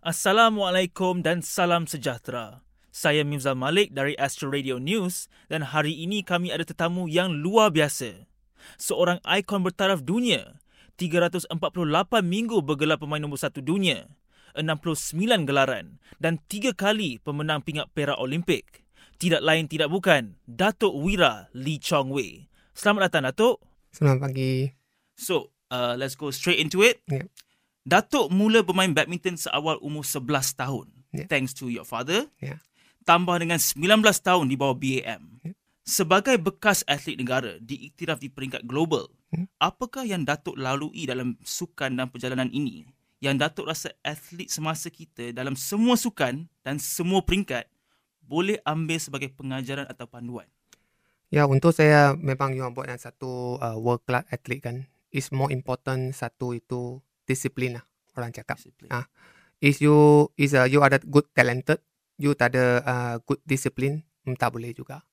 Assalamualaikum dan salam sejahtera. Saya Mifzal Malik dari Astro Radio News dan hari ini kami ada tetamu yang luar biasa. Seorang ikon bertaraf dunia, 348 minggu bergelar pemain nombor satu dunia, 69 gelaran dan tiga kali pemenang pingat perak Olimpik. Tidak lain tidak bukan, Datuk Wira Lee Chong Wei. Selamat datang Datuk. Selamat pagi. So, uh, let's go straight into it. Yeah. Datuk mula bermain badminton seawal umur 11 tahun. Yeah. Thanks to your father. Yeah. Tambah dengan 19 tahun di bawah BAM. Yeah. Sebagai bekas atlet negara diiktiraf di peringkat global, Hmm. apakah yang Datuk lalui dalam sukan dan perjalanan ini yang Datuk rasa atlet semasa kita dalam semua sukan dan semua peringkat boleh ambil sebagai pengajaran atau panduan? Ya, untuk saya memang you buat yang satu uh, world class athlete kan. Is more important satu itu disiplin lah orang cakap. Disiplin. Ah. Is you is uh, you ada good talented, you tak ada uh, good discipline, hmm, tak boleh juga.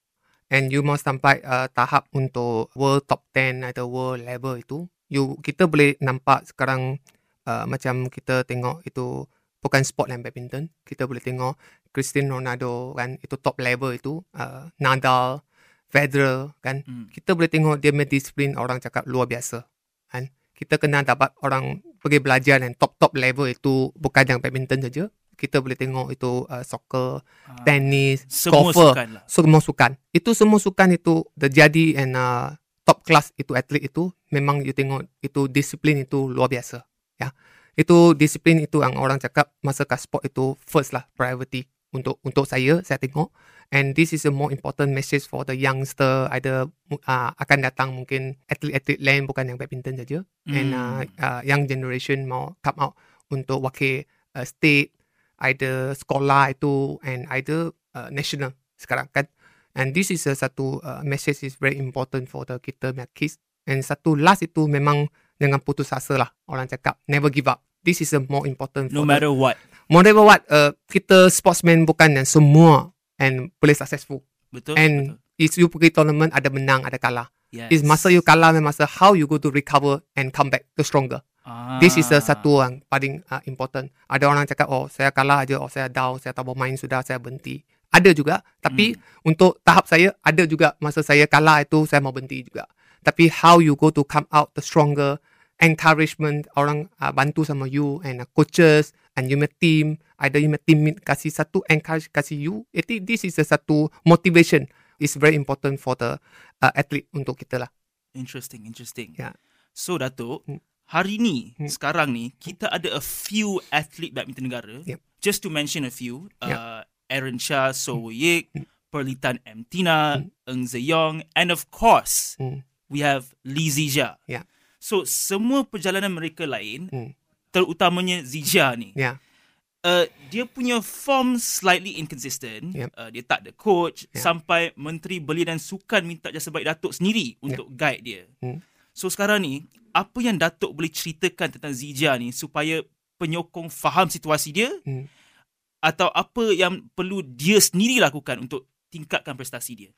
And you must sampai uh, tahap untuk world top 10 atau world level itu, you kita boleh nampak sekarang uh, macam kita tengok itu bukan sport yang badminton. Kita boleh tengok Cristiano Ronaldo kan itu top level itu, uh, Nadal, Federer kan. Hmm. Kita boleh tengok dia punya disiplin orang cakap luar biasa. Kan? Kita kena dapat orang pergi belajar dan top-top level itu bukan yang badminton saja. Kita boleh tengok itu uh, soccer, Ah, tenis, semua golfer. sukan lah. Semua sukan. Itu semua sukan itu terjadi and uh, top class itu atlet itu memang you tengok itu disiplin itu luar biasa. Ya. Itu disiplin itu yang orang cakap masa kat sport itu first lah priority untuk untuk saya saya tengok and this is a more important message for the youngster ada uh, akan datang mungkin atlet-atlet lain bukan yang badminton saja and uh, Hmm. uh, young generation mau come out untuk wakil uh, state either sekolah itu and either uh, national sekarang kan and this is a satu uh, message is very important for the kita punya kids and satu last itu memang jangan putus asa lah orang cakap never give up this is a more important No for the, matter what. no matter what uh, kita sportsman bukan yang semua and boleh successful Betul? and betul. is you pergi tournament ada menang ada kalah Yes. is masa you kalah dan masa how you go to recover and come back to stronger Ah. This is the satu yang paling uh, important. Ada orang cakap, oh saya kalah aja, oh saya down, saya tak bermain sudah, saya berhenti. Ada juga, tapi Hmm. untuk tahap saya, ada juga masa saya kalah itu, saya mau berhenti juga. Tapi how you go to come out the stronger, encouragement, orang uh, bantu sama you, and uh, coaches, and you may team, either you may team kasih satu encourage, kasih you, itu this is a satu motivation. It's very important for the uh, athlete untuk kita lah. Interesting, interesting. Ya. So Datuk, Hmm. hari ni, Hmm. sekarang ni, kita ada a few atlet badminton negara. Yep. Just to mention a few. Yep. Uh, Aaron Shah, So Hmm. Yik, Hmm. Perlitan M. Tina, Eng Zeyong, and of course, Hmm. we have Lee Zijia. Yeah. So, semua perjalanan mereka lain, Hmm. terutamanya Zijia ni, Yeah. Uh, dia punya form slightly inconsistent. Yep. Uh, dia tak ada coach Yeah. sampai Menteri Belia dan Sukan minta jasa baik Datuk sendiri untuk guide dia. Hmm. So sekarang ni, apa yang Datuk boleh ceritakan tentang Zijia ni supaya penyokong faham situasi dia Hmm. atau apa yang perlu dia sendiri lakukan untuk tingkatkan prestasi dia?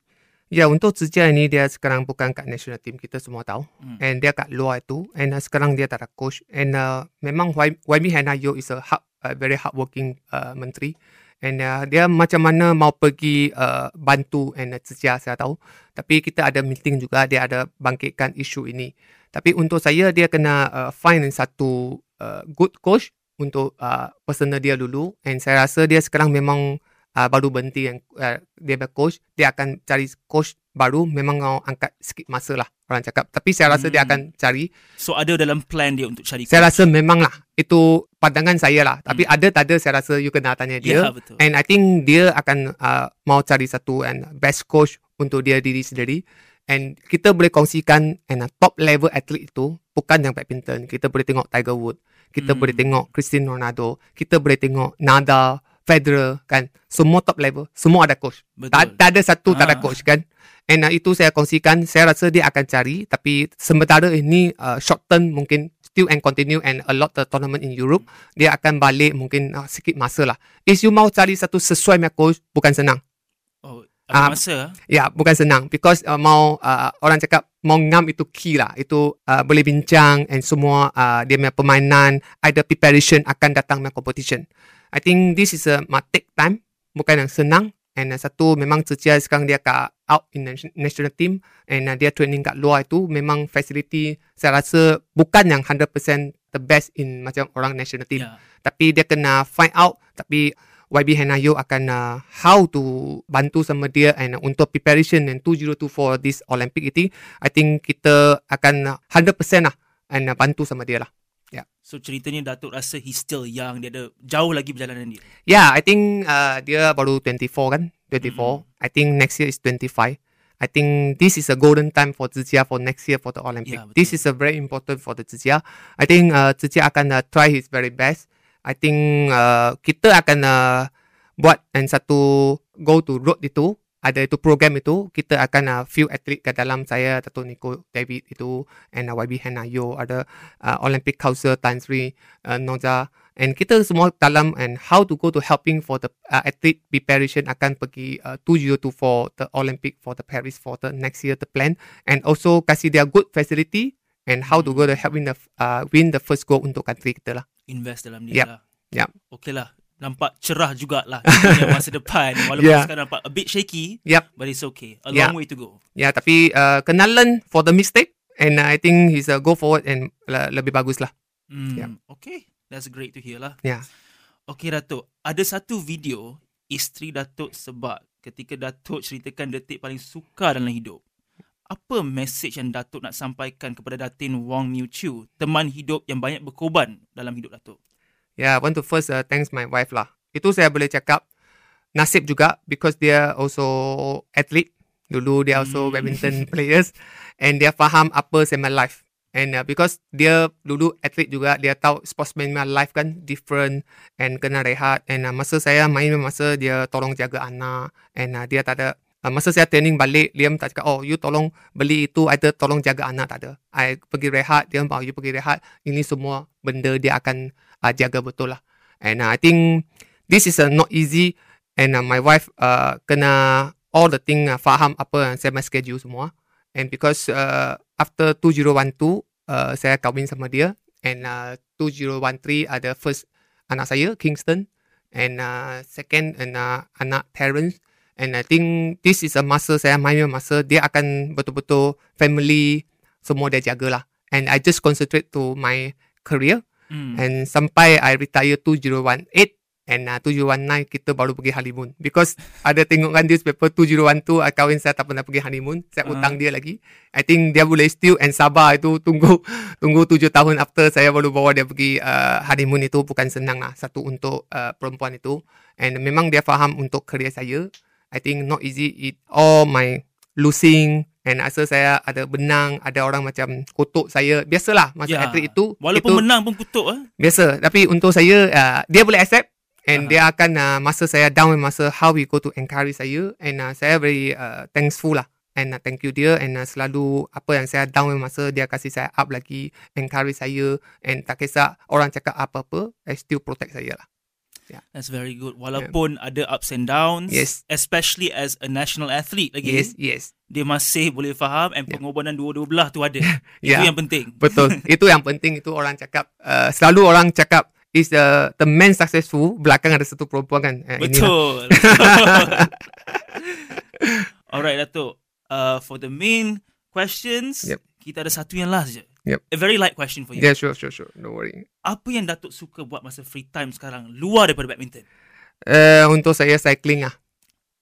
Ya untuk Zijia ni dia sekarang bukan kat national team kita semua tahu Hmm. and dia kat luar itu and uh, sekarang dia tak ada coach and uh, memang YB Hanayo is a hard, uh, very hard working uh, menteri. And uh, dia macam mana mau pergi uh, bantu and uh, Zijia saya tahu. Tapi kita ada meeting juga dia ada bangkitkan isu ini. Tapi untuk saya dia kena uh, find satu uh, good coach untuk uh, personal dia dulu. And saya rasa dia sekarang memang uh, baru berhenti yang uh, dia coach dia akan cari coach baru. Memang mau angkat sikit masa lah orang cakap. Tapi saya rasa dia Hmm. akan cari. So ada dalam plan dia untuk cari saya coach? rasa memang lah. Itu pandangan saya lah. Tapi ada tak ada saya rasa you kena tanya dia. Ya, betul. and I think dia akan uh, mau cari satu and best coach untuk dia diri sendiri. And kita boleh kongsikan and uh, top level athlete itu bukan yang badminton. Kita boleh tengok Tiger Wood kita Hmm. boleh tengok Cristiano Ronaldo. Kita boleh tengok Nadal Federer kan semua top level semua ada coach Betul. tak, tak ada satu tak ada Ah. coach kan and uh, itu saya kongsikan saya rasa dia akan cari tapi sementara ini uh, short term mungkin still and continue and a lot the tournament in Europe dia akan balik mungkin uh, sikit masa lah is you mau cari satu sesuai punya coach bukan senang Oh, Ada Ah, masa. ah. Ya, bukan senang because uh, mau uh, orang cakap mau ngam itu key lah. Itu uh, boleh bincang and semua uh, dia punya permainan, ada preparation akan datang punya competition. I think this is a might take time, bukan yang senang. And uh, satu memang Cecia sekarang dia kat out in national team and uh, dia training kat luar itu memang facility saya rasa bukan yang 100% the best in macam orang national team Ya. tapi dia kena find out tapi YB Henayo akan uh, how to bantu sama dia and uh, untuk preparation and 2024 this Olympic itu I think kita akan uh, 100% lah and uh, bantu sama dia lah. So ceritanya Datuk rasa he's still young. Dia ada jauh lagi perjalanan dia. Yeah, I think uh, dia baru 24 kan? 24. Mm. I think next year is 25. I think this is a golden time for Zijia for next year for the Olympic. Yeah, betul. this is a very important for the Zijia. I think uh, Zijia akan uh, try his very best. I think uh, kita akan uh, buat and satu go to road itu ada itu program itu kita akan uh, few athlete ke dalam saya Dato Nico David itu and uh, YB Henayo ada uh, Olympic Council Tan Sri uh, Noza and kita semua dalam and how to go to helping for the uh, athlete preparation akan pergi uh, 2024 the Olympic for the Paris for the next year the plan and also kasih dia good facility and how to go to helping the uh, win the first goal untuk country kita lah. Invest dalam dia Yep. lah. Yep. Okey lah. Nampak cerah jugalah masa depan. Walaupun Yeah. sekarang nampak a bit shaky. Yep. But it's okay. A Yeah. long way to go. Ya, tapi uh, kena learn for the mistake and uh, I think he's uh, go forward and uh, lebih bagus lah. Hmm. Yep. Okay. That's great to hear lah. Ya. Okay Datuk. Ada satu video isteri Datuk sebab ketika Datuk ceritakan detik paling sukar dalam hidup. Apa message yang Datuk nak sampaikan kepada Datin Wong Miu Chu, teman hidup yang banyak berkorban dalam hidup Datuk? Yeah, I want to first uh, thanks my wife lah. Itu saya boleh cakap nasib juga because dia also athlete. Dulu dia also Hmm. badminton players and dia faham apa semi life. And uh, because dia dulu athlete juga, dia tahu sportsman punya life kan different and kena rehat. And uh, masa saya main masa dia tolong jaga anak and uh, dia tak ada Uh, masa saya training balik, Liam tak cakap, oh, you tolong beli itu, ada tolong jaga anak, tak ada. I pergi rehat, dia bawa you pergi rehat. Ini semua benda dia akan uh, jaga betul lah. And uh, I think this is uh, not easy. And uh, my wife uh, kena all the thing uh, faham apa yang saya punya schedule semua. And because uh, after 2012, uh, saya kahwin sama dia. And uh, 2013 ada first anak saya, Kingston. And uh, second and, uh, anak Terence. And I think this is a masa saya main masa dia akan betul-betul family semua dia jagalah. And I just concentrate to my career. Hmm. And sampai I retire 2018 and uh, 719 kita baru pergi honeymoon. Because ada tengokkan newspaper 712 I kahwin saya tak pernah pergi honeymoon. Saya Ah. hutang dia lagi. I think dia boleh still and sabar itu tunggu tunggu 7 tahun after saya baru bawa dia pergi uh, honeymoon itu bukan senang lah. Satu untuk uh, perempuan itu. And memang dia faham untuk career saya. I think not easy. It all my losing and rasa saya ada benang, ada orang macam kutuk saya. Biasalah masa Ya. atlet itu. Walaupun itu, menang pun kutuk ah. Biasa. Tapi untuk saya, uh, dia boleh accept. And dia akan uh, masa saya down masa how we go to encourage saya. And uh, saya very uh, thankful lah. And uh, thank you dia. And uh, selalu apa yang saya down masa dia kasih saya up lagi. Encourage saya. And tak kisah orang cakap apa-apa. I still protect saya lah. That's very good. Walaupun ada ups and downs, Yes. especially as a national athlete lagi, Yes, yes. dia masih boleh faham and Yeah. pengorbanan dua-dua belah tu ada. Itu Yeah. yang penting. Betul. itu yang penting itu orang cakap. Uh, selalu orang cakap is the the man successful belakang ada satu perempuan kan. Uh. Betul. betul. Alright Datuk. Uh, for the main questions, Yep. kita ada satu yang last je. Yep. A very light question for you. Yeah, sure, sure, sure. Don't worry. Apa yang Datuk suka buat masa free time sekarang luar daripada badminton? Uh, untuk saya cycling ah.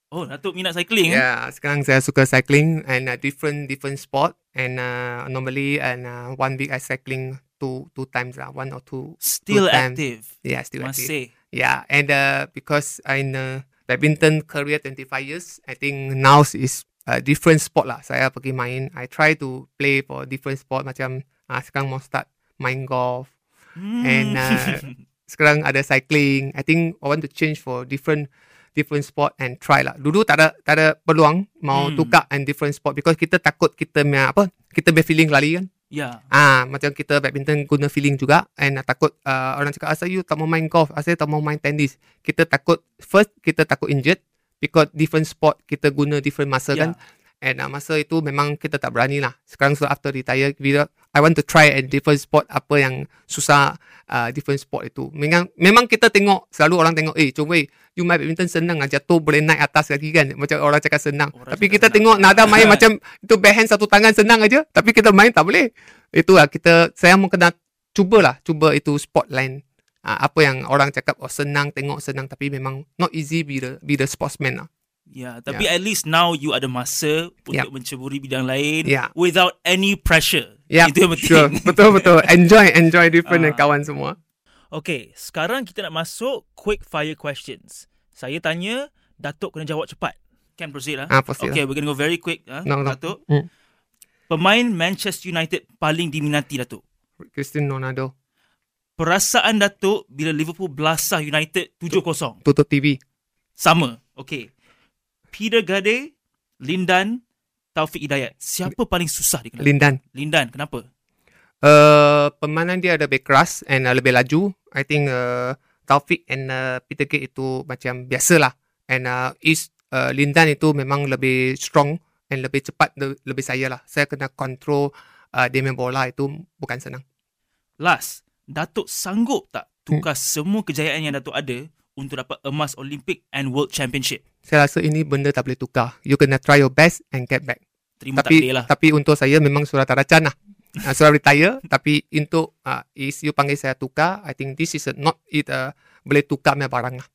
Oh, Datuk minat cycling eh? Yeah, sekarang saya suka cycling and uh, different different sport and uh, normally and uh, one week I cycling two two times lah, one or two. Still time. active. Yeah, still active. Masih. Yeah, and uh, because in uh, badminton career 25 years, I think now is uh, different sport lah. Saya pergi main. I try to play for different sport macam uh, sekarang mau start main golf. Hmm. And, uh, Sekarang ada cycling. I think I want to change for different different sport and try lah. Dulu tak ada tak ada peluang mau Hmm. tukar and different sport because kita takut kita punya apa? Kita punya feeling lari kan. ya. Ah, macam kita badminton guna feeling juga and uh, takut uh, orang cakap asal you tak mau main golf, asal tak mau main tennis. Kita takut first kita takut injured, because different sport kita guna different masa Yeah. kan. And uh, masa itu memang kita tak berani lah. Sekarang so after retire, bila I want to try a different sport apa yang susah uh, different sport itu. Memang memang kita tengok selalu orang tengok, eh cuba you main badminton senang lah jatuh boleh naik atas lagi kan. Macam orang cakap senang. Orang Tapi cakap kita senang. tengok Nada main macam itu backhand satu tangan senang aja. Tapi kita main tak boleh. Itulah kita saya mau kena cubalah cuba itu sport lain. Uh, apa yang orang cakap oh senang tengok senang tapi memang not easy be the be the sportsman lah. Ya, tapi at least now you ada masa untuk Yeah. menceburi bidang lain Yeah. without any pressure. Ya, Itu yang penting. sure. betul betul. Enjoy enjoy different Ah. uh. kawan semua. Okay, sekarang kita nak masuk quick fire questions. Saya tanya, Datuk kena jawab cepat. Can proceed lah. Ah, proceed Okay, we're gonna go very quick. ah, No, no. Datuk. Hmm. Pemain Manchester United paling diminati, Datuk. Cristiano Ronaldo Perasaan Datuk bila Liverpool belasah United 7-0. tutup TV. Sama. Okay. Peter Gade, Lindan, Taufik Hidayat. Siapa paling susah dikenal? Lindan. Lindan, kenapa? Uh, permainan dia ada lebih keras and uh, lebih laju. I think uh, Taufik and uh, Peter Gate itu macam biasa lah. And uh, is uh, Lindan itu memang lebih strong and lebih cepat le- lebih saya lah. Saya kena control uh, dia main bola itu bukan senang. Last, Datuk sanggup tak tukar Hmm. semua kejayaan yang Datuk ada untuk dapat emas Olympic and World Championship? Saya rasa ini benda tak boleh tukar. You kena try your best and get back. Terima tapi takdir lah. tapi untuk saya memang sudah tak ada can lah. Uh, sudah retire tapi untuk uh, is you panggil saya tukar, I think this is a, not it uh, boleh tukar punya barang lah.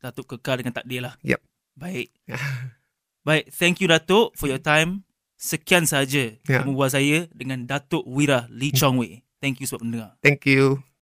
Datuk kekal dengan takdir lah. Yep. Baik. Baik, thank you Datuk for your time. Sekian sahaja Ya. yeah. saya dengan Datuk Wira Lee Chong Wei. Thank you sebab mendengar. Thank you.